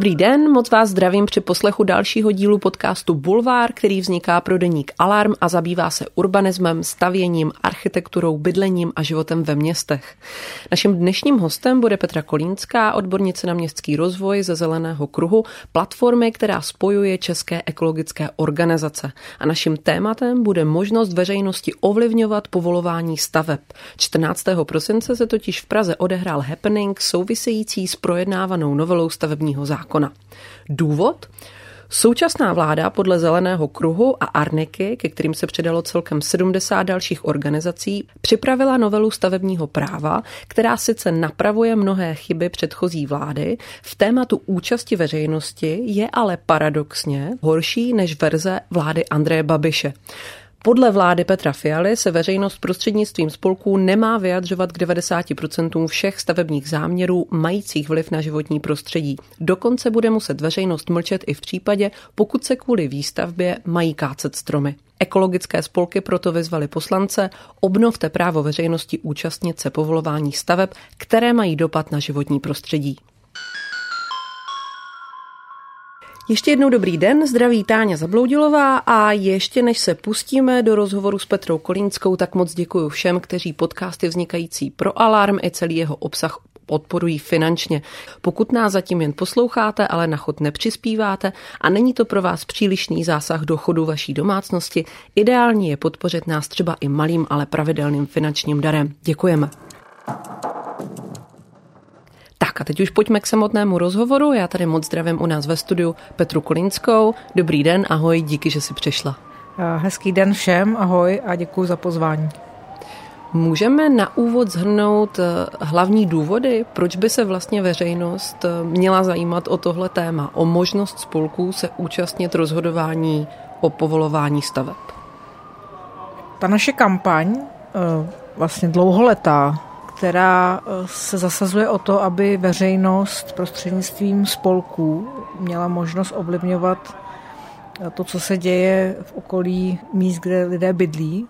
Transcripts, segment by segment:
Dobrý den, moc vás zdravím při poslechu dalšího dílu podcastu Bulvár, který vzniká pro deník Alarm a zabývá se urbanismem, stavěním, architekturou, bydlením a životem ve městech. Naším dnešním hostem bude Petra Kolínská, odbornice na městský rozvoj ze Zeleného kruhu, platformy, která spojuje české ekologické organizace. A naším tématem bude možnost veřejnosti ovlivňovat povolování staveb. 14. prosince se totiž v Praze odehrál happening související s projednávanou novelou stavebního zákona zákona. Důvod? Současná vláda podle Zeleného kruhu a Arniky, ke kterým se přidalo celkem 70 dalších organizací, připravila novelu stavebního práva, která sice napravuje mnohé chyby předchozí vlády, v tématu účasti veřejnosti je ale paradoxně horší než verze vlády Andreje Babiše. Podle vlády Petra Fialy se veřejnost prostřednictvím spolků nemá vyjadřovat k 90% všech stavebních záměrů majících vliv na životní prostředí. Dokonce bude muset veřejnost mlčet i v případě, pokud se kvůli výstavbě mají kácet stromy. Ekologické spolky proto vyzvali poslance, obnovte právo veřejnosti účastnit se povolování staveb, které mají dopad na životní prostředí. Ještě jednou dobrý den, zdraví Táňa Zabloudilová a ještě než se pustíme do rozhovoru s Petrou Kolínskou, tak moc děkuji všem, kteří podcasty vznikající pro Alarm i celý jeho obsah podporují finančně. Pokud nás zatím jen posloucháte, ale na chod nepřispíváte a není to pro vás přílišný zásah do chodu vaší domácnosti, ideální je podpořit nás třeba i malým, ale pravidelným finančním darem. Děkujeme. Tak a teď už pojďme k samotnému rozhovoru. Já tady moc zdravím u nás ve studiu Petru Kolinskou. Dobrý den, ahoj, díky, že jsi přišla. Hezký den všem, ahoj a děkuji za pozvání. Můžeme na úvod zhrnout eh, hlavní důvody, proč by se vlastně veřejnost eh, měla zajímat o tohle téma, o možnost spolků se účastnit rozhodování o povolování staveb. Ta naše kampaň, eh, vlastně dlouholetá, která eh, se zasazuje o to, aby veřejnost prostřednictvím spolků měla možnost ovlivňovat eh, to, co se děje v okolí míst, kde lidé bydlí,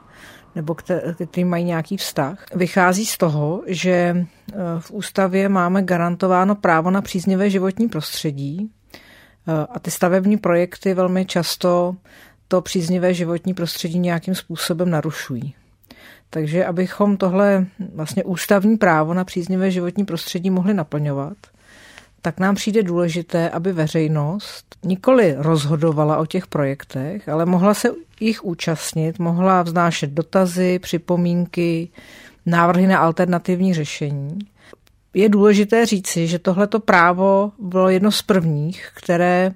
nebo kteří mají nějaký vztah, vychází z toho, že eh, v ústavě máme garantováno právo na příznivé životní prostředí a ty stavební projekty velmi často to příznivé životní prostředí nějakým způsobem narušují. Takže abychom tohle vlastně ústavní právo na příznivé životní prostředí mohli naplňovat, tak nám přijde důležité, aby veřejnost nikoli rozhodovala o těch projektech, ale mohla se jich účastnit, mohla vznášet dotazy, připomínky, návrhy na alternativní řešení. Je důležité říci, že tohleto právo bylo jedno z prvních, které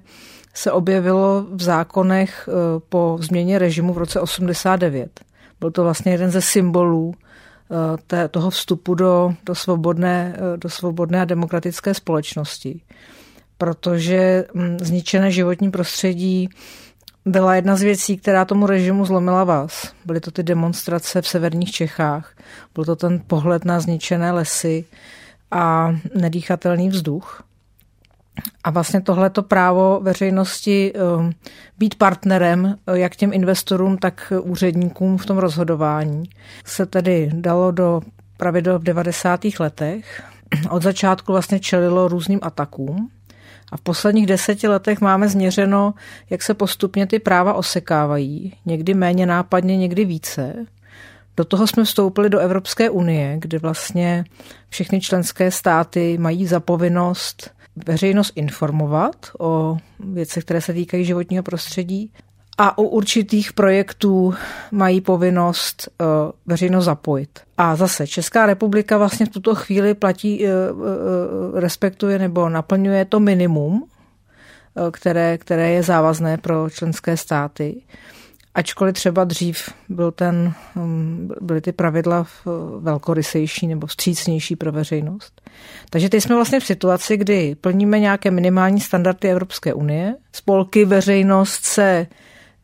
se objevilo v zákonech eh, po změně režimu v roce 89. Byl to vlastně jeden ze symbolů eh, té, toho vstupu do, do, svobodné, eh, do svobodné a demokratické společnosti. Protože hm, zničené životní prostředí byla jedna z věcí, která tomu režimu zlomila vás. Byly to ty demonstrace v severních Čechách, byl to ten pohled na zničené lesy a nedýchatelný vzduch. A vlastně tohleto právo veřejnosti um, být partnerem uh, jak těm investorům, tak úředníkům v tom rozhodování se tedy dalo do pravidel v 90. letech. Od začátku vlastně čelilo různým atakům. A v posledních deseti letech máme změřeno, jak se postupně ty práva osekávají, někdy méně nápadně, někdy více. Do toho jsme vstoupili do Evropské unie, kde vlastně všechny členské státy mají zapovinnost veřejnost informovat o věcech, které se týkají životního prostředí a u určitých projektů mají povinnost uh, veřejnost zapojit. A zase Česká republika vlastně v tuto chvíli platí, uh, uh, respektuje nebo naplňuje to minimum, které, které je závazné pro členské státy ačkoliv třeba dřív byl ten, um, byly ty pravidla velkorysejší nebo vstřícnější pro veřejnost. Takže teď jsme vlastně v situaci, kdy plníme nějaké minimální standardy Evropské unie. Spolky, veřejnost se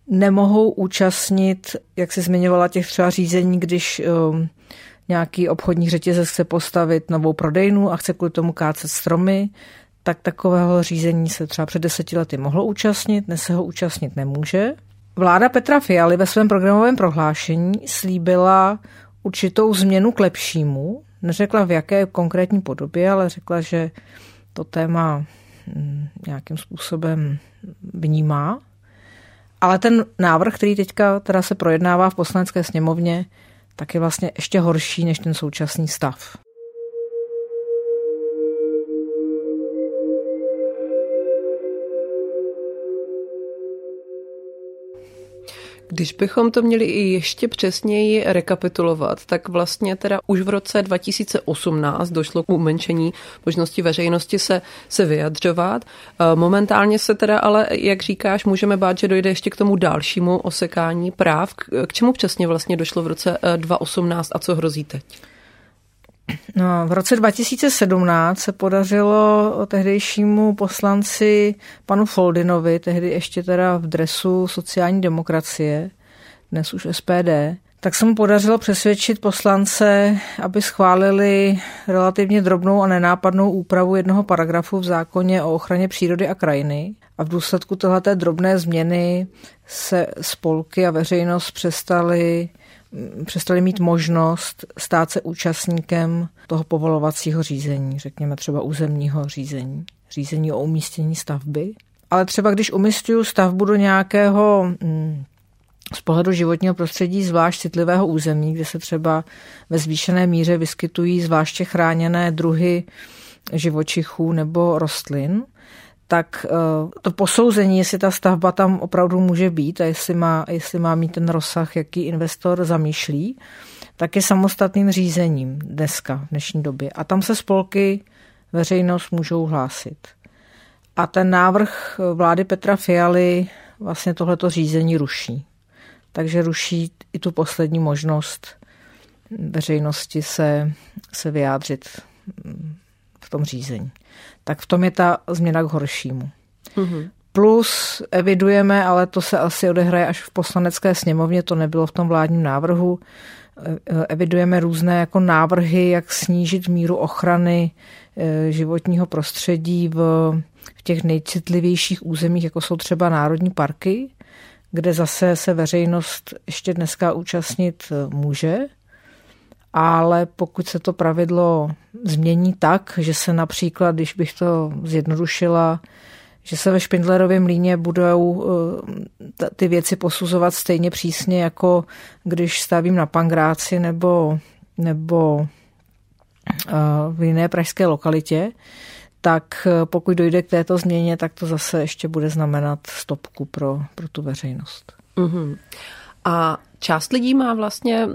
nemohou účastnit, jak se zmiňovala, těch třeba řízení, když um, nějaký obchodní řetězec chce postavit novou prodejnu a chce kvůli tomu kácet stromy, tak takového řízení se třeba před deseti lety mohlo účastnit, dnes se ho účastnit nemůže. Vláda Petra Fialy ve svém programovém prohlášení slíbila určitou změnu k lepšímu. Neřekla v jaké konkrétní podobě, ale řekla, že to téma mm, nějakým způsobem vnímá. Ale ten návrh, který teďka teda se projednává v poslanecké sněmovně, tak je vlastně ještě horší než ten současný stav. Když bychom to měli i ještě přesněji rekapitulovat, tak vlastně teda už v roce 2018 došlo k umenšení možnosti veřejnosti se, se vyjadřovat. E, momentálně se teda ale, jak říkáš, můžeme bát, že dojde ještě k tomu dalšímu osekání práv. K čemu přesně vlastně došlo v roce 2018 e, a co hrozí teď? No, v roce 2017 se podařilo tehdejšímu poslanci panu Foldinovi, tehdy ještě teda v dresu sociální demokracie, dnes už SPD, tak se mu podařilo přesvědčit poslance, aby schválili relativně drobnou a nenápadnou úpravu jednoho paragrafu v zákoně o ochraně přírody a krajiny. A v důsledku této drobné změny se spolky a veřejnost přestali přestali mít možnost stát se účastníkem toho povolovacího řízení, řekněme třeba územního řízení, řízení o umístění stavby. Ale třeba když umistuju stavbu do nějakého mm, z pohledu životního prostředí zvlášť citlivého území, kde se třeba ve zvýšené míře vyskytují zvláště chráněné druhy živočichů nebo rostlin, tak eh, to posouzení, jestli ta stavba tam opravdu může být a jestli má, jestli má mít ten rozsah, jaký investor zamýšlí, tak je samostatným řízením dneska, v dnešní době. A tam se spolky, veřejnost můžou hlásit. A ten návrh vlády Petra Fialy vlastně tohleto řízení ruší. Takže ruší i tu poslední možnost veřejnosti se, se vyjádřit v tom řízení tak v tom je ta změna k horšímu. Mm-hmm. Plus evidujeme, ale to se asi odehraje až v poslanecké sněmovně, to nebylo v tom vládním návrhu, evidujeme různé jako návrhy, jak snížit míru ochrany e, životního prostředí v, v těch nejcitlivějších územích, jako jsou třeba národní parky, kde zase se veřejnost ještě dneska účastnit e, může ale pokud se to pravidlo změní tak, že se například, když bych to zjednodušila, že se ve Špindlerově mlíně budou eh, ty věci posuzovat stejně přísně, jako když stavím na Pangráci nebo, nebo eh, v jiné pražské lokalitě, tak eh, pokud dojde k této změně, tak to zase ještě bude znamenat stopku pro, pro tu veřejnost. Mm-hmm. A část lidí má vlastně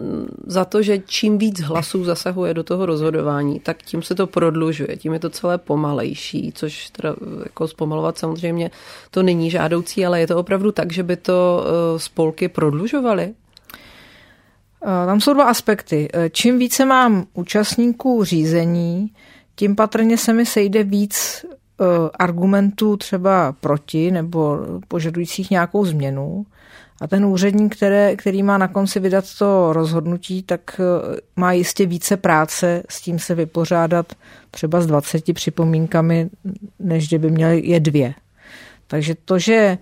za to, že čím víc hlasů zasahuje do toho rozhodování, tak tím se to prodlužuje, tím je to celé pomalejší, což teda jako zpomalovat samozřejmě to není žádoucí, ale je to opravdu tak, že by to eh, spolky prodlužovaly? Eh, tam jsou dva aspekty. Eh, čím více mám účastníků řízení, tím patrně se mi sejde víc argumentů třeba proti nebo požadujících nějakou změnu. A ten úředník, které, který má na konci vydat to rozhodnutí, tak eh, má jistě více práce s tím se vypořádat třeba s 20 připomínkami, než kdyby měl je dvě. Takže to, že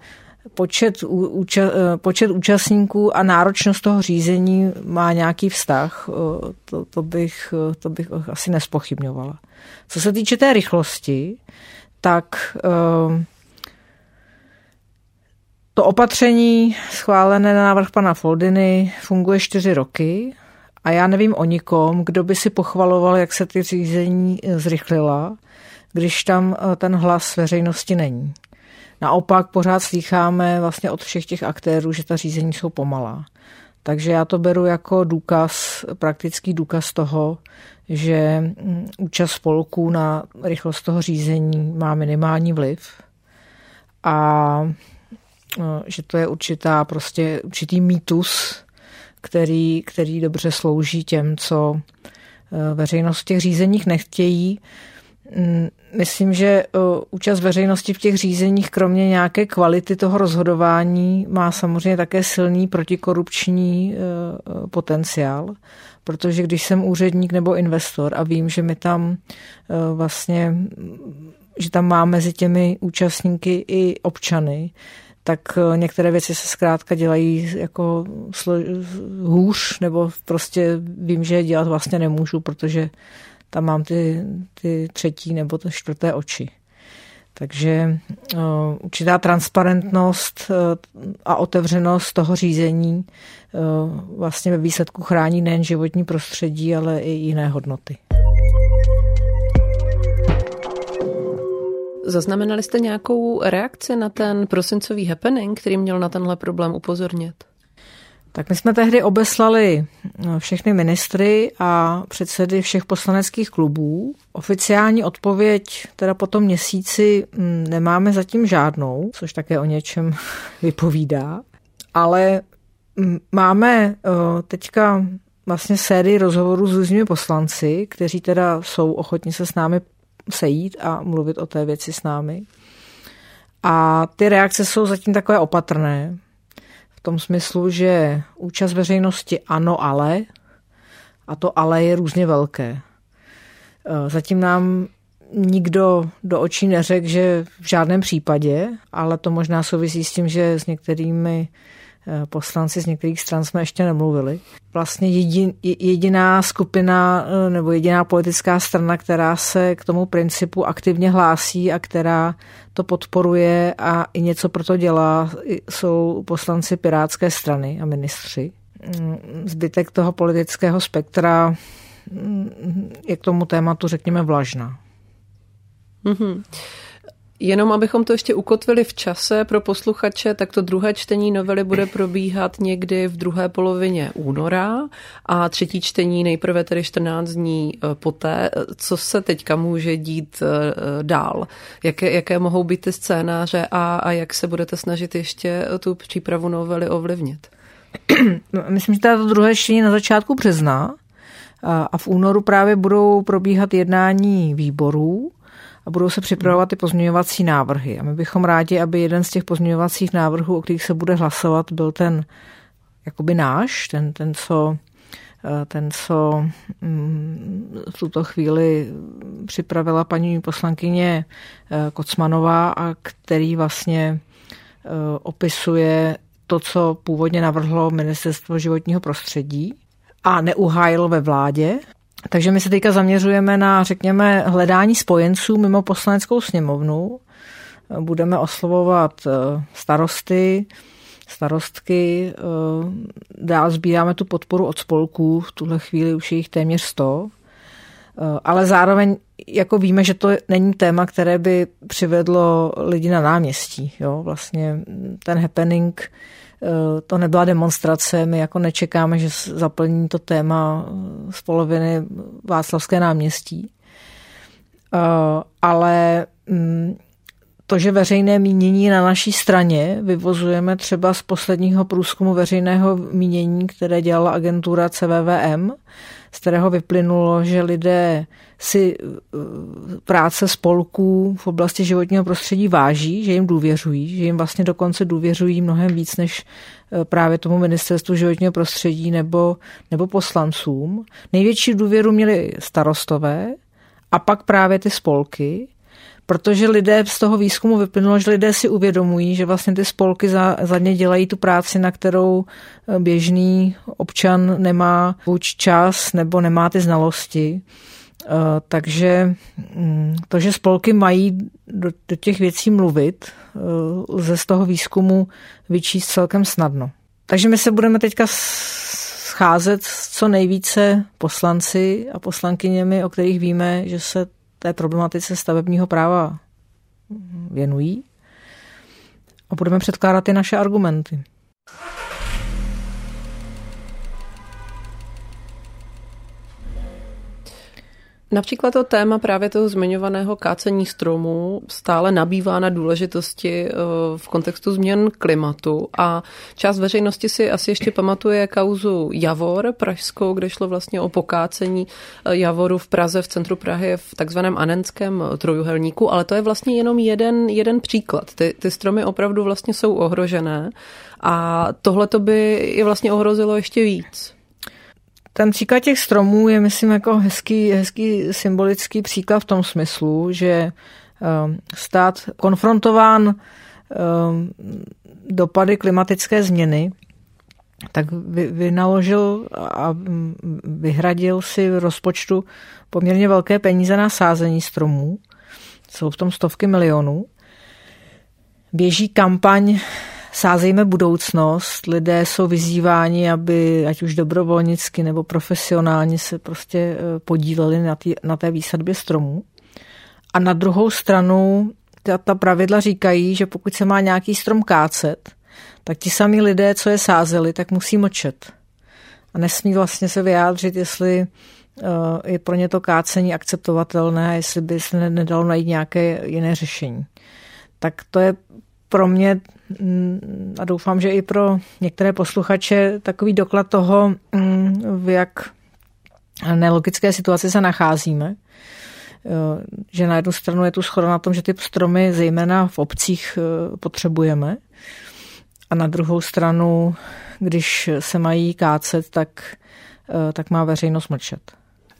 počet, úča, eh, počet účastníků a náročnost toho řízení má nějaký vztah, eh, to, to, bych, to bych asi nespochybňovala. Co se týče té rychlosti, tak to opatření schválené na návrh pana Foldiny funguje čtyři roky a já nevím o nikom, kdo by si pochvaloval, jak se ty řízení zrychlila, když tam eh, ten hlas veřejnosti není. Naopak pořád slýcháme vlastně od všech těch aktérů, že ta řízení jsou pomalá. Takže já to beru jako důkaz, praktický důkaz toho, že mm, účast spolků na rychlost toho řízení má minimální vliv. A že to je určitá, prostě určitý mýtus, který, který dobře slouží těm, co eh, veřejnost v těch řízeních nechtějí. Mm, myslím, že eh, účast veřejnosti v těch řízeních, kromě nějaké kvality toho rozhodování, má samozřejmě také silný protikorupční eh, potenciál, protože když jsem úředník nebo investor a vím, že mi tam vlastně, že tam má mezi těmi účastníky i občany, tak eh, některé věci se zkrátka dělají jako hůř, nebo prostě vím, že je dělat vlastně nemůžu, protože tam mám ty, ty třetí nebo ty čtvrté oči. Takže určitá transparentnost a otevřenost toho řízení vlastně ve výsledku chrání nejen životní prostředí, ale i jiné hodnoty. Zaznamenali jste nějakou reakci na ten prosincový happening, který měl na tenhle problém upozornit? Tak my jsme tehdy obeslali no, všechny ministry a předsedy všech poslaneckých klubů. Oficiální odpověď teda po tom měsíci mm, nemáme zatím žádnou, což také o něčem vypovídá. Ale mm, máme teďka vlastně sérii rozhovorů s různými poslanci, kteří teda jsou ochotni se s námi sejít a mluvit o té věci s námi. A ty reakce jsou zatím takové opatrné, v tom smyslu, že účast veřejnosti ano, ale, a to ale je různě velké. E, zatím nám nikdo do očí neřekl, že v žádném případě, ale to možná souvisí s tím, že s některými poslanci z některých stran jsme ještě nemluvili. Vlastně jedin, jediná skupina eh, nebo jediná politická strana, která se k tomu principu aktivně hlásí a která to podporuje a i něco pro to dělá, jsou poslanci Pirátské strany a ministři. Mm, zbytek toho politického spektra mm, je k tomu tématu, řekněme, vlažná. Mm-hmm. Jenom abychom to ještě ukotvili v čase pro posluchače, tak to druhé čtení novely bude probíhat někdy v druhé polovině února a třetí čtení nejprve tedy 14 dní eh, poté. Co se teďka může dít eh, dál? Jaké, jaké mohou být ty scénáře a, a jak se budete snažit ještě tu přípravu novely ovlivnit? No, myslím, že to druhé čtení na začátku března a v únoru právě budou probíhat jednání výborů a budou se připravovat ty pozměňovací návrhy. A my bychom rádi, aby jeden z těch pozměňovacích návrhů, o kterých se bude hlasovat, byl ten jakoby náš, ten, ten co eh, ten, co mm, v tuto chvíli připravila paní poslankyně eh, Kocmanová a který vlastně eh, opisuje to, co původně navrhlo Ministerstvo životního prostředí a neuhájilo ve vládě. Takže my se teďka zaměřujeme na, řekněme, hledání spojenců mimo poslaneckou sněmovnu. Budeme oslovovat eh, starosty, starostky, eh, dál sbíráme tu podporu od spolků, v tuhle chvíli už je jich téměř 100, eh, ale zároveň jako víme, že to není téma, které by přivedlo lidi na náměstí. Jo? Vlastně ten happening to nebyla demonstrace, my jako nečekáme, že zaplní to téma eh, z poloviny Václavské náměstí. Eh, ale mm, to, že veřejné mínění na naší straně vyvozujeme třeba z posledního průzkumu veřejného mínění, které dělala agentura CVVM, z kterého vyplynulo, že lidé si eh, práce spolků v oblasti životního prostředí váží, že jim důvěřují, že jim vlastně dokonce důvěřují mnohem víc než eh, právě tomu ministerstvu životního prostředí nebo, nebo poslancům. Největší důvěru měli starostové a pak právě ty spolky, protože lidé z toho výzkumu vyplynulo, že lidé si uvědomují, že vlastně ty spolky za, za ně dělají tu práci, na kterou eh, běžný občan nemá buď čas nebo nemá ty znalosti. Eh, takže mm, to, že spolky mají do, do těch věcí mluvit, eh, lze z toho výzkumu vyčíst celkem snadno. Takže my se budeme teďka scházet s co nejvíce poslanci a poslankyněmi, o kterých víme, že se té problematice stavebního práva věnují a budeme předkládat i naše argumenty. Například to téma právě toho zmiňovaného kácení stromů stále nabývá na důležitosti eh, v kontextu změn klimatu a část veřejnosti si asi ještě pamatuje kauzu Javor pražskou, kde šlo vlastně o pokácení eh, Javoru v Praze, v centru Prahy, v takzvaném Anenském trojuhelníku, ale to je vlastně jenom jeden, jeden příklad. Ty, ty stromy opravdu vlastně jsou ohrožené a tohle to by je vlastně ohrozilo ještě víc. Ten příklad těch stromů je, myslím, jako hezký, hezký symbolický příklad v tom smyslu, že um, stát konfrontován um, dopady klimatické změny, tak vynaložil a vyhradil si v rozpočtu poměrně velké peníze na sázení stromů, jsou v tom stovky milionů. Běží kampaň Sázejme budoucnost. Lidé jsou vyzýváni, aby ať už dobrovolnicky nebo profesionálně se prostě eh, podíleli na, tý, na té výsadbě stromů. A na druhou stranu ta, ta pravidla říkají, že pokud se má nějaký strom kácet, tak ti sami lidé, co je sázeli, tak musí mlčet. A nesmí vlastně se vyjádřit, jestli eh, je pro ně to kácení akceptovatelné, jestli by se nedalo najít nějaké jiné řešení. Tak to je pro mě a doufám, že i pro některé posluchače takový doklad toho, mm, v jak nelogické situaci se nacházíme. Že na jednu stranu je tu schoda na tom, že ty stromy zejména v obcích eh, potřebujeme a na druhou stranu, když se mají kácet, tak, eh, tak má veřejnost mlčet.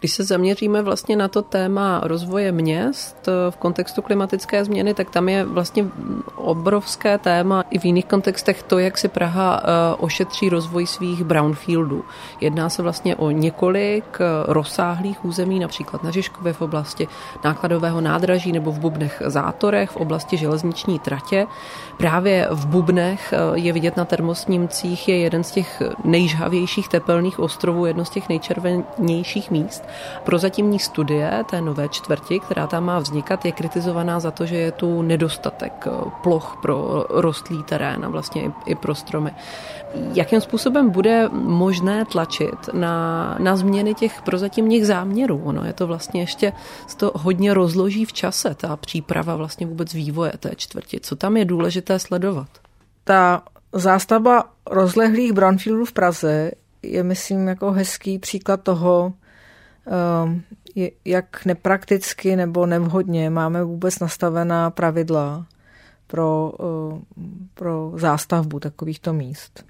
Když se zaměříme vlastně na to téma rozvoje měst eh, v kontextu klimatické změny, tak tam je vlastně obrovské téma i v jiných kontextech to, jak si Praha eh, ošetří rozvoj svých brownfieldů. Jedná se vlastně o několik eh, rozsáhlých území, například na Žižkově v oblasti nákladového nádraží nebo v Bubnech zátorech v oblasti železniční tratě. Právě v Bubnech je vidět na termosnímcích je jeden z těch nejžhavějších tepelných ostrovů, jedno z těch nejčervenějších míst míst. Prozatímní studie té nové čtvrti, která tam má vznikat, je kritizovaná za to, že je tu nedostatek eh, ploch pro rostlý terén a vlastně i pro stromy. Jakým způsobem bude možné tlačit na, na změny těch prozatímních záměrů? Ono je to vlastně ještě to hodně rozloží v čase, ta příprava vlastně vůbec vývoje té čtvrti. Co tam je důležité sledovat? Ta zástavba rozlehlých brownfieldů v Praze je, myslím, jako hezký příklad toho, jak neprakticky nebo nevhodně máme vůbec nastavená pravidla pro, ehm, pro zástavbu takovýchto míst.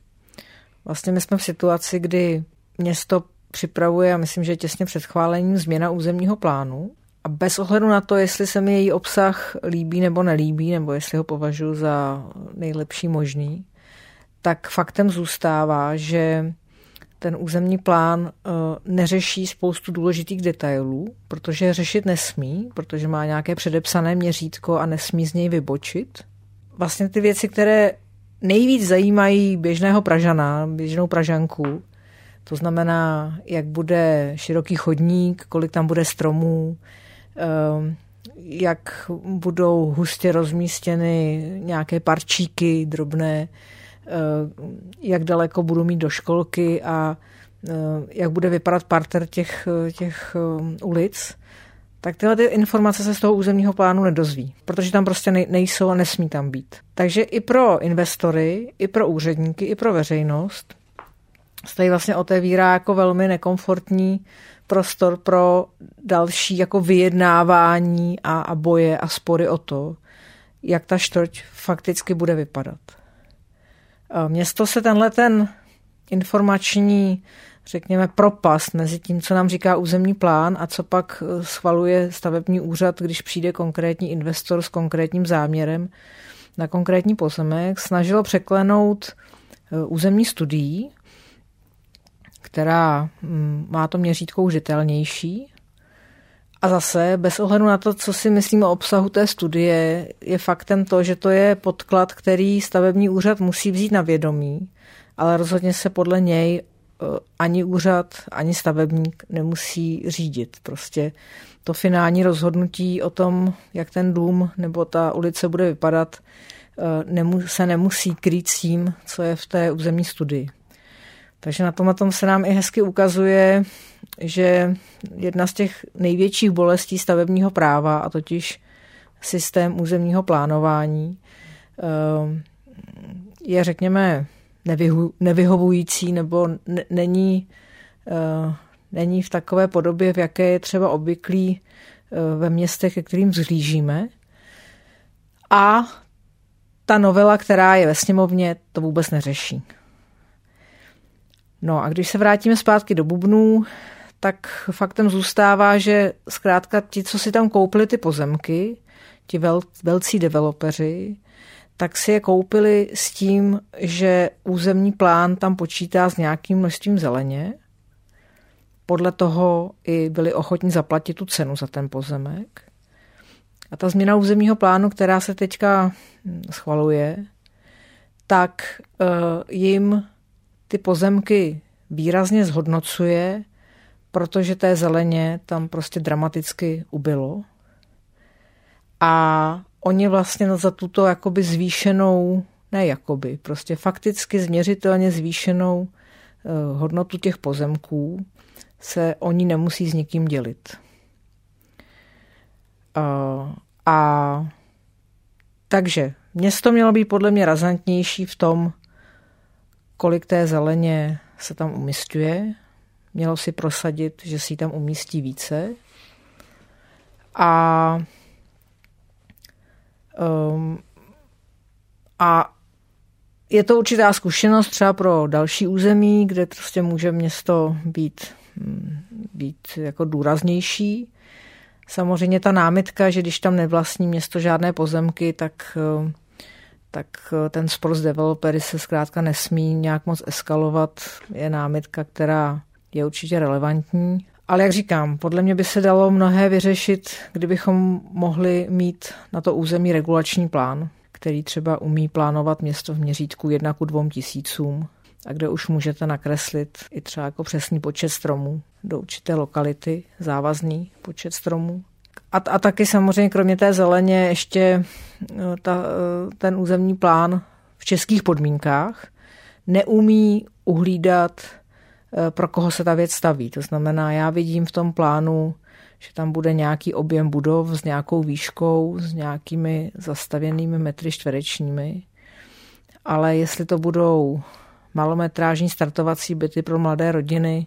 Vlastně my jsme v situaci, kdy město připravuje, a myslím, že těsně před chválením, změna územního plánu. A bez ohledu na to, jestli se mi její obsah líbí nebo nelíbí, nebo jestli ho považuji za nejlepší možný, tak faktem zůstává, že ten územní plán eh, neřeší spoustu důležitých detailů, protože řešit nesmí, protože má nějaké předepsané měřítko a nesmí z něj vybočit. Vlastně ty věci, které nejvíc zajímají běžného Pražana, běžnou Pražanku, to znamená, jak bude široký chodník, kolik tam bude stromů, eh, jak budou hustě rozmístěny nějaké parčíky drobné, jak daleko budu mít do školky a eh, jak bude vypadat parter těch, těch eh, ulic, tak tyhle ty informace se z toho územního plánu nedozví, protože tam prostě nejsou a nesmí tam být. Takže i pro investory, i pro úředníky, i pro veřejnost se tady vlastně otevírá jako velmi nekomfortní prostor pro další jako vyjednávání a, a boje a spory o to, jak ta čtvrť fakticky bude vypadat. Eh, město se tenhle ten informační, řekněme, propast mezi tím, co nám říká územní plán a co pak eh, schvaluje stavební úřad, když přijde konkrétní investor s konkrétním záměrem na konkrétní pozemek, snažilo překlenout eh, územní studií, která mm, má to měřítko užitelnější a zase, bez ohledu na to, co si myslíme o obsahu té studie, je faktem to, že to je podklad, který stavební úřad musí vzít na vědomí, ale rozhodně se podle něj eh, ani úřad, ani stavebník nemusí řídit. Prostě to finální rozhodnutí o tom, jak ten dům nebo ta ulice bude vypadat, eh, se nemusí krýt s tím, co je v té územní studii. Takže na tom, na tom se nám i hezky ukazuje, že jedna z těch největších bolestí stavebního práva, a totiž systém územního plánování, eh, je, řekněme, nevyhovující nebo není, eh, není v takové podobě, v jaké je třeba obvyklý eh, ve městech, ke kterým zhlížíme. A ta novela, která je ve sněmovně, to vůbec neřeší. No a když se vrátíme zpátky do bubnů, tak faktem zůstává, že zkrátka ti, co si tam koupili ty pozemky, ti vel, velcí developeři, tak si je koupili s tím, že územní plán tam počítá s nějakým množstvím zeleně. Podle toho i byli ochotní zaplatit tu cenu za ten pozemek. A ta změna územního plánu, která se teďka hm, schvaluje, tak uh, jim ty pozemky výrazně zhodnocuje, protože té zeleně tam prostě dramaticky ubylo. A oni vlastně za tuto jakoby zvýšenou, ne jakoby, prostě fakticky změřitelně zvýšenou uh, hodnotu těch pozemků se oni nemusí s nikým dělit. Uh, a takže město mělo být podle mě razantnější v tom, kolik té zeleně se tam umistuje. Mělo si prosadit, že si tam umístí více. A, um, a je to určitá zkušenost třeba pro další území, kde prostě může město být, mm, být jako důraznější. Samozřejmě ta námitka, že když tam nevlastní město žádné pozemky, tak, tak ten spor s developery se zkrátka nesmí nějak moc eskalovat, je námitka, která je určitě relevantní. Ale jak říkám, podle mě by se dalo mnohé vyřešit, kdybychom mohli mít na to území regulační plán, který třeba umí plánovat město v měřítku jedna ku dvou tisícům a kde už můžete nakreslit i třeba jako přesný počet stromů do určité lokality, závazný počet stromů. A, a taky samozřejmě kromě té zeleně ještě no, ta, ten územní plán v českých podmínkách neumí uhlídat, eh, pro koho se ta věc staví. To znamená, já vidím v tom plánu, že tam bude nějaký objem budov s nějakou výškou, s nějakými zastavěnými metry čtverečními, ale jestli to budou malometrážní startovací byty pro mladé rodiny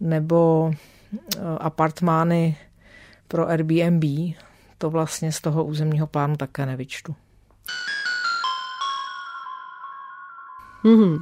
nebo eh, apartmány pro Airbnb, to vlastně z toho územního plánu také nevyčtu. Mm-hmm.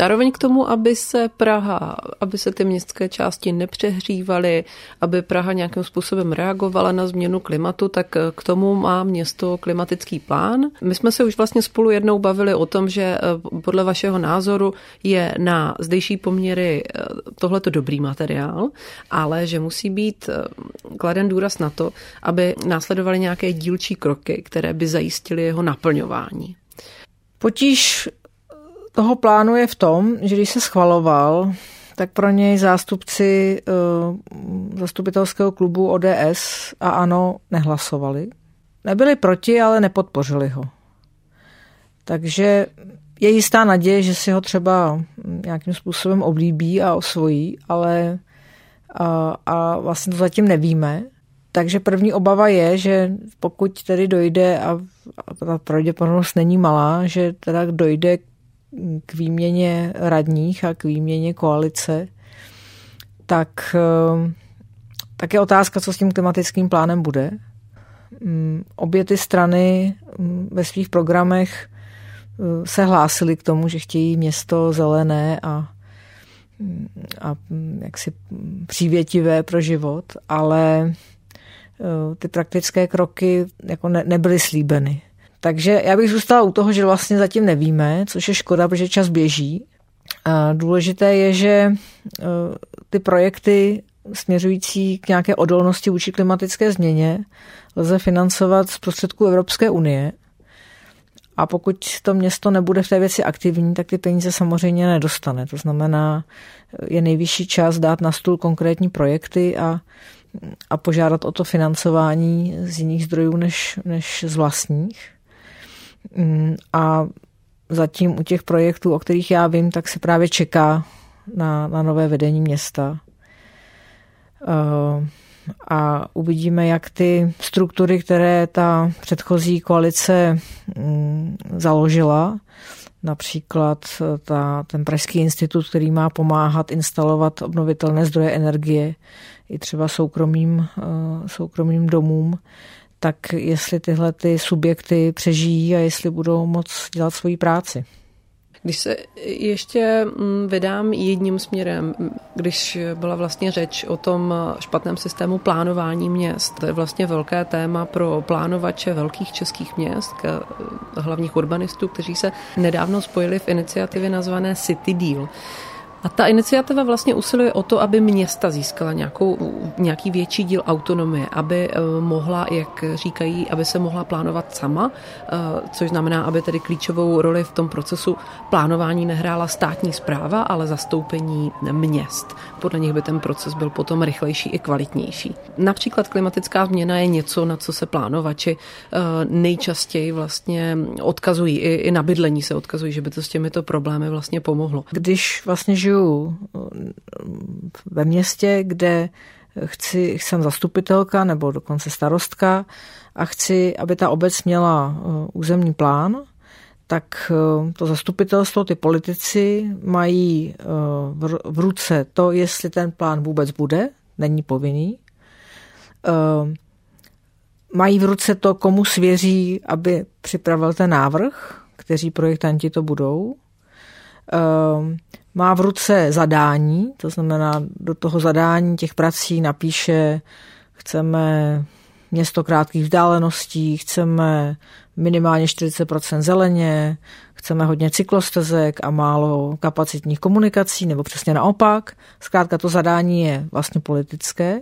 Zároveň k tomu, aby se Praha, aby se ty městské části nepřehřívaly, aby Praha nějakým způsobem reagovala na změnu klimatu, tak k tomu má město klimatický plán. My jsme se už vlastně spolu jednou bavili o tom, že eh, podle vašeho názoru je na zdejší poměry eh, tohleto dobrý materiál, ale že musí být eh, kladen důraz na to, aby následovaly nějaké dílčí kroky, které by zajistily jeho naplňování. Potíž toho plánu je v tom, že když se schvaloval, tak pro něj zástupci uh, zastupitelského klubu ODS a ANO nehlasovali. Nebyli proti, ale nepodpořili ho. Takže je jistá naděje, že si ho třeba nějakým způsobem oblíbí a osvojí, ale a, a vlastně to zatím nevíme. Takže první obava je, že pokud tedy dojde, a, a ta pravděpodobnost není malá, že teda dojde k výměně radních a k výměně koalice, tak, eh, tak je otázka, co s tím klimatickým plánem bude. Mm, obě ty strany mm, ve svých programech eh, se hlásily k tomu, že chtějí město zelené a, mm, a jaksi přívětivé pro život, ale eh, ty praktické kroky jako ne, nebyly slíbeny. Takže já bych zůstala u toho, že vlastně zatím nevíme, což je škoda, protože čas běží. A důležité je, že e, ty projekty směřující k nějaké odolnosti vůči klimatické změně lze financovat z prostředků Evropské unie. A pokud to město nebude v té věci aktivní, tak ty peníze samozřejmě nedostane. To znamená, je nejvyšší čas dát na stůl konkrétní projekty a, a požádat o to financování z jiných zdrojů než, než z vlastních. Mm, a zatím u těch projektů, o kterých já vím, tak se právě čeká na, na nové vedení města. Uh, a uvidíme, jak ty struktury, které ta předchozí koalice mm, založila, například ta, ten Pražský institut, který má pomáhat instalovat obnovitelné zdroje energie i třeba soukromým, uh, soukromým domům, tak jestli tyhle ty subjekty přežijí a jestli budou moc dělat svoji práci. Když se ještě mm, vydám jedním směrem, když byla vlastně řeč o tom špatném systému plánování měst, to je vlastně velké téma pro plánovače velkých českých měst, hlavních urbanistů, kteří se nedávno spojili v iniciativě nazvané City Deal. A ta iniciativa vlastně usiluje o to, aby města získala nějakou, nějaký větší díl autonomie, aby eh, mohla, jak říkají, aby se mohla plánovat sama, eh, což znamená, aby tedy klíčovou roli v tom procesu plánování nehrála státní zpráva, ale zastoupení měst. Podle nich by ten proces byl potom rychlejší i kvalitnější. Například klimatická změna je něco, na co se plánovači eh, nejčastěji vlastně odkazují. I, na bydlení se odkazují, že by to s těmito problémy vlastně pomohlo. Když vlastně žiju ve městě, kde chci, jsem zastupitelka nebo dokonce starostka a chci, aby ta obec měla uh, územní plán, tak uh, to zastupitelstvo, ty politici mají uh, v ruce to, jestli ten plán vůbec bude, není povinný. Mají v ruce to, komu svěří, aby připravil ten návrh, kteří projektanti to budou má v ruce zadání, to znamená, do toho zadání těch prací napíše, chceme město krátkých vzdáleností, chceme minimálně 40% zeleně, chceme hodně cyklostezek a málo kapacitních komunikací, nebo přesně naopak. Zkrátka to zadání je vlastně politické.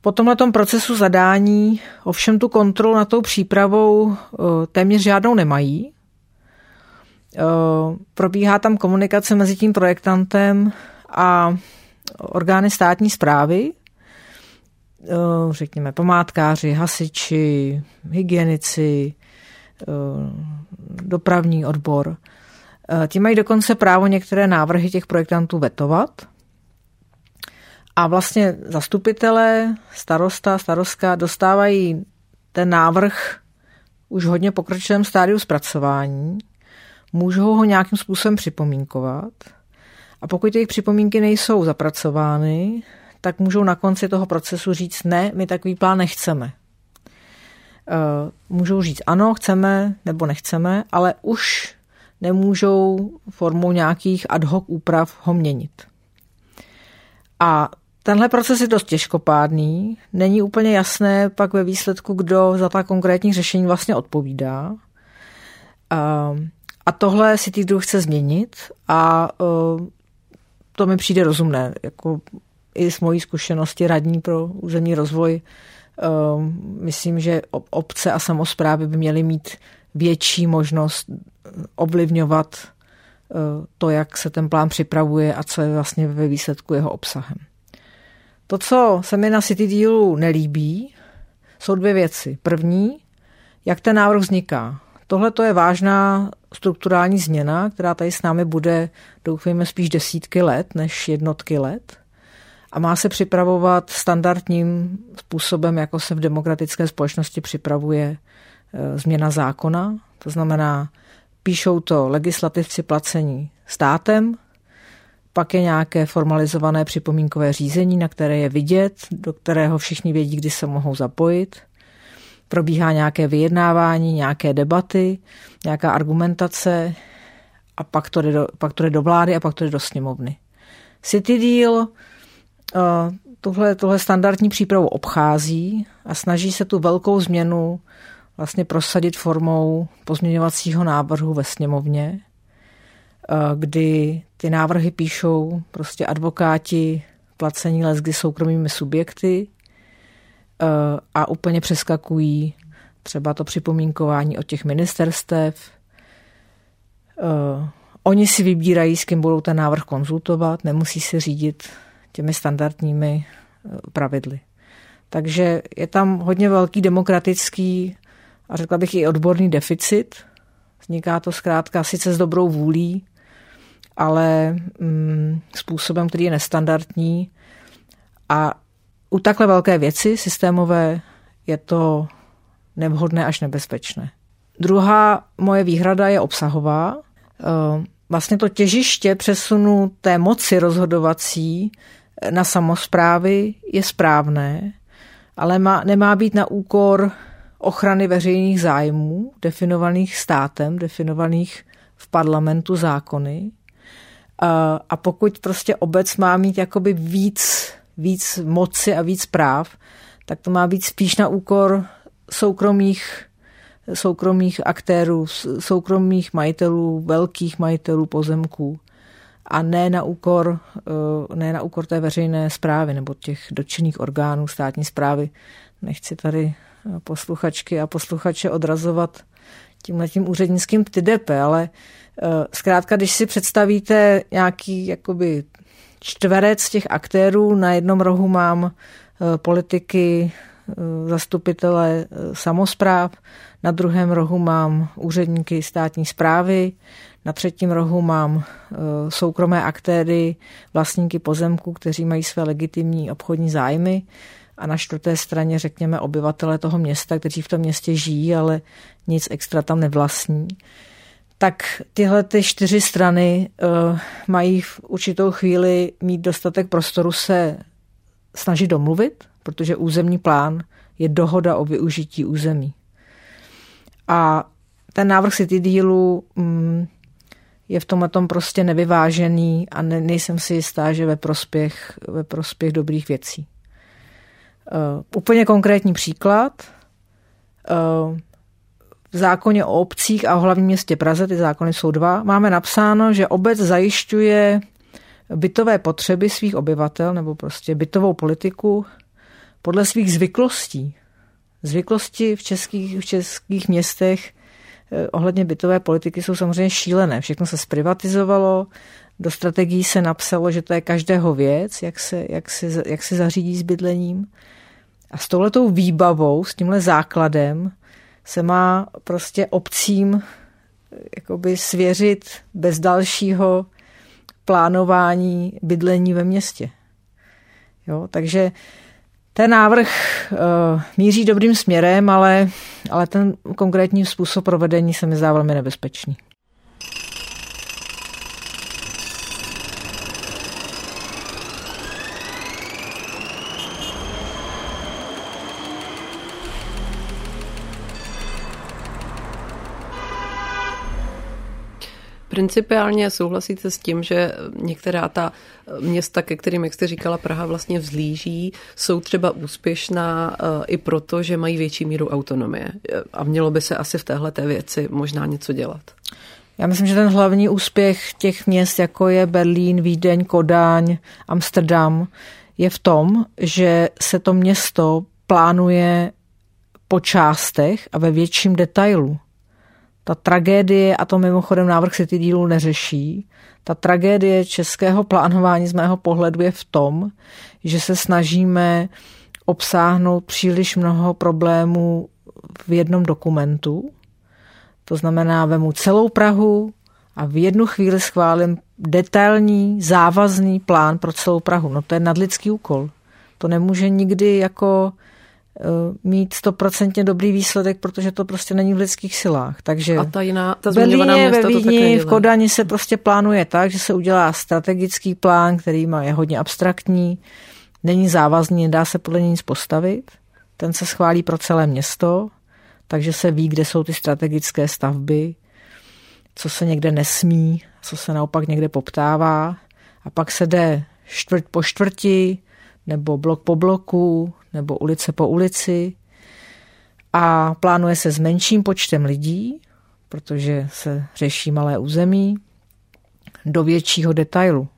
Po tomhle procesu zadání ovšem tu kontrolu nad tou přípravou téměř žádnou nemají, Probíhá tam komunikace mezi tím projektantem a orgány státní zprávy, řekněme památkáři, hasiči, hygienici, dopravní odbor. Ti mají dokonce právo některé návrhy těch projektantů vetovat. A vlastně zastupitelé, starosta, starostka dostávají ten návrh už hodně pokročilém stádiu zpracování můžou ho nějakým způsobem připomínkovat. A pokud jejich připomínky nejsou zapracovány, tak můžou na konci toho procesu říct ne, my takový plán nechceme. Eh, můžou říct ano, chceme nebo nechceme, ale už nemůžou formou nějakých ad hoc úprav ho měnit. A tenhle proces je dost těžkopádný, není úplně jasné pak ve výsledku, kdo za ta konkrétní řešení vlastně odpovídá. A tohle si Deal chce změnit a uh, to mi přijde rozumné. Jako i z mojí zkušenosti radní pro územní rozvoj uh, myslím, že obce a samozprávy by měly mít větší možnost ovlivňovat uh, to, jak se ten plán připravuje a co je vlastně ve výsledku jeho obsahem. To, co se mi na City Dealu nelíbí, jsou dvě věci. První, jak ten návrh vzniká. Tohle to je vážná strukturální změna, která tady s námi bude, doufejme, spíš desítky let než jednotky let. A má se připravovat standardním způsobem, jako se v demokratické společnosti připravuje e, změna zákona. To znamená, píšou to legislativci placení státem, pak je nějaké formalizované připomínkové řízení, na které je vidět, do kterého všichni vědí, kdy se mohou zapojit – probíhá nějaké vyjednávání, nějaké debaty, nějaká argumentace a pak to jde do, pak to jde do vlády a pak to jde do sněmovny. City Deal eh, tuhle, tuhle standardní přípravu obchází a snaží se tu velkou změnu vlastně prosadit formou pozměňovacího návrhu ve sněmovně, eh, kdy ty návrhy píšou prostě advokáti placení les, kdy soukromými subjekty a úplně přeskakují třeba to připomínkování od těch ministerstev. Eh, oni si vybírají, s kým budou ten návrh konzultovat, nemusí se řídit těmi standardními eh, pravidly. Takže je tam hodně velký demokratický a řekla bych i odborný deficit. Vzniká to zkrátka sice s dobrou vůlí, ale mm, způsobem, který je nestandardní a u takhle velké věci systémové je to nevhodné až nebezpečné. Druhá moje výhrada je obsahová. Eh, vlastně to těžiště přesunu té moci rozhodovací na samozprávy je správné, ale má, nemá být na úkor ochrany veřejných zájmů, definovaných státem, definovaných v parlamentu zákony. A pokud prostě obec má mít jakoby víc, víc moci a víc práv, tak to má být spíš na úkor soukromých soukromých aktérů, soukromých majitelů, velkých majitelů pozemků a ne na úkor, eh, ne na úkor té veřejné zprávy nebo těch dotčených orgánů státní zprávy. Nechci tady eh, posluchačky a posluchače odrazovat tímhletím úřednickým tydepe, ale eh, zkrátka, když si představíte nějaký jakoby čtverec těch aktérů, na jednom rohu mám politiky, zastupitele samozpráv, na druhém rohu mám úředníky státní zprávy, na třetím rohu mám eh, soukromé aktéry, vlastníky pozemku, kteří mají své legitimní obchodní zájmy. A na čtvrté straně řekněme obyvatele toho města, kteří v tom městě žijí, ale nic extra tam nevlastní. Tak tyhle ty čtyři strany uh, mají v určitou chvíli mít dostatek prostoru se snažit domluvit, protože územní plán je dohoda o využití území. A ten návrh City Dealu mm, je v tomhle tom prostě nevyvážený a ne, nejsem si jistá, že ve prospěch, ve prospěch dobrých věcí. Uh, úplně konkrétní příklad. Uh, v zákoně o obcích a o hlavním městě Praze, ty zákony jsou dva, máme napsáno, že obec zajišťuje bytové potřeby svých obyvatel nebo prostě bytovou politiku podle svých zvyklostí. Zvyklosti v českých, v českých městech eh, ohledně bytové politiky jsou samozřejmě šílené. Všechno se zprivatizovalo, do strategií se napsalo, že to je každého věc, jak se, jak se, jak se zařídí s bydlením. A s touhletou výbavou, s tímhle základem se má prostě obcím eh, jakoby svěřit bez dalšího plánování bydlení ve městě. Jo, takže ten návrh uh, míří dobrým směrem, ale, ale ten konkrétní způsob provedení se mi zdá velmi nebezpečný. Principiálně souhlasíte s tím, že některá ta města, ke kterým, jak jste říkala, Praha vlastně vzlíží, jsou třeba úspěšná eh, i proto, že mají větší míru autonomie. A mělo by se asi v téhle té věci možná něco dělat. Já myslím, že ten hlavní úspěch těch měst, jako je Berlín, Vídeň, Kodáň, Amsterdam, je v tom, že se to město plánuje po částech a ve větším detailu. Ta tragédie, a to mimochodem návrh City Dealu neřeší, ta tragédie českého plánování z mého pohledu je v tom, že se snažíme obsáhnout příliš mnoho problémů v jednom dokumentu. To znamená, vemu celou Prahu a v jednu chvíli schválím detailní, závazný plán pro celou Prahu. No to je nadlidský úkol. To nemůže nikdy jako mít stoprocentně dobrý výsledek, protože to prostě není v lidských silách. Takže a ta jiná, ta Berlíně, ve Vídni, v Kodani se prostě plánuje tak, že se udělá strategický plán, který má, je hodně abstraktní, není závazný, nedá se podle něj nic postavit. Ten se schválí pro celé město, takže se ví, kde jsou ty strategické stavby, co se někde nesmí, co se naopak někde poptává. A pak se jde čtvrt po čtvrti, nebo blok po bloku, nebo ulice po ulici a plánuje se s menším počtem lidí, protože se řeší malé území, do většího detailu.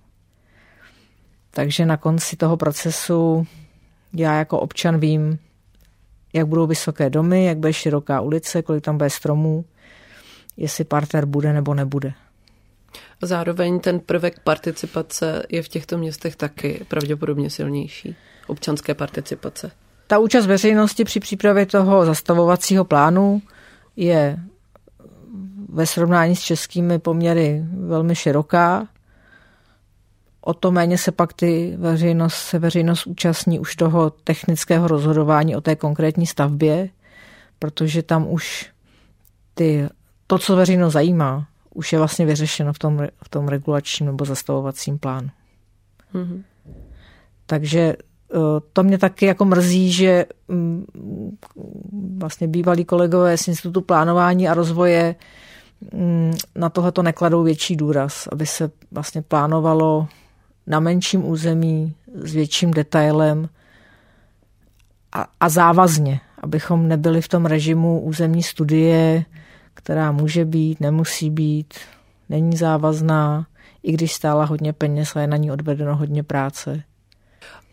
Takže na konci toho procesu já jako občan vím, jak budou vysoké domy, jak bude široká ulice, kolik tam bude stromů, jestli partner bude nebo nebude. Zároveň ten prvek participace je v těchto městech taky pravděpodobně silnější občanské participace. Ta účast veřejnosti při přípravě toho zastavovacího plánu je ve srovnání s českými poměry velmi široká. O to méně se pak ty veřejnost, se veřejnost účastní už toho technického rozhodování o té konkrétní stavbě, protože tam už ty, to, co veřejnost zajímá, už je vlastně vyřešeno v tom, v tom regulačním nebo zastavovacím plánu. Mm-hmm. Takže to mě taky jako mrzí, že mm, vlastně bývalí kolegové z Institutu plánování a rozvoje mm, na tohle to nekladou větší důraz, aby se vlastně plánovalo na menším území s větším detailem a, a závazně, abychom nebyli v tom režimu územní studie, která může být, nemusí být, není závazná, i když stála hodně peněz a je na ní odvedeno hodně práce.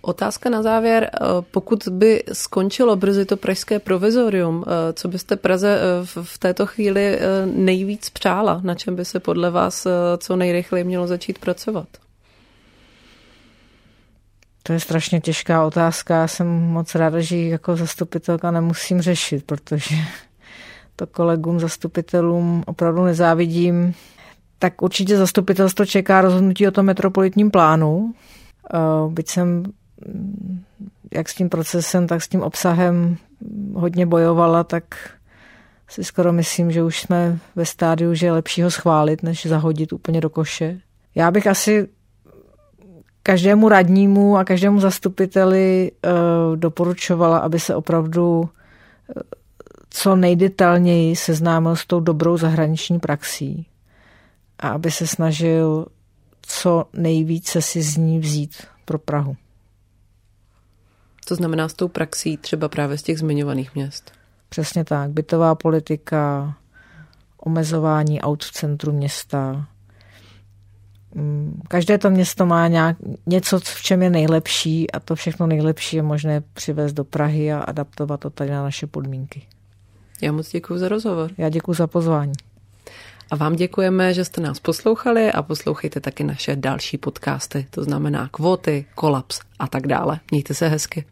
Otázka na závěr. Eh, pokud by skončilo brzy to pražské provizorium, eh, co byste Praze eh, v této chvíli nejvíc přála? Na čem by se podle vás co nejrychleji mělo začít pracovat? To je strašně těžká otázka. Já jsem moc ráda, že ji jako zastupitelka nemusím řešit, protože to kolegům zastupitelům opravdu nezávidím. Tak určitě zastupitelstvo čeká rozhodnutí o tom metropolitním plánu. Byť jsem jak s tím procesem, tak s tím obsahem hodně bojovala, tak si skoro myslím, že už jsme ve stádiu, že je lepší ho schválit, než zahodit úplně do koše. Já bych asi každému radnímu a každému zastupiteli eh, doporučovala, aby se opravdu eh, co nejdetailněji seznámil s tou dobrou zahraniční praxí a aby se snažil co nejvíce si z ní vzít pro Prahu. To znamená s tou praxí třeba právě z těch zmiňovaných měst. Přesně tak. Bytová politika, omezování aut v centru města. Mm, každé to město má nějak, něco, v čem je nejlepší a to všechno nejlepší je možné přivést do Prahy a adaptovat to tady na naše podmínky. Já moc děkuji za rozhovor. Já děkuji za pozvání. A vám děkujeme, že jste nás poslouchali a poslouchejte taky naše další podcasty, to znamená kvóty, kolaps a tak dále. Mějte se hezky.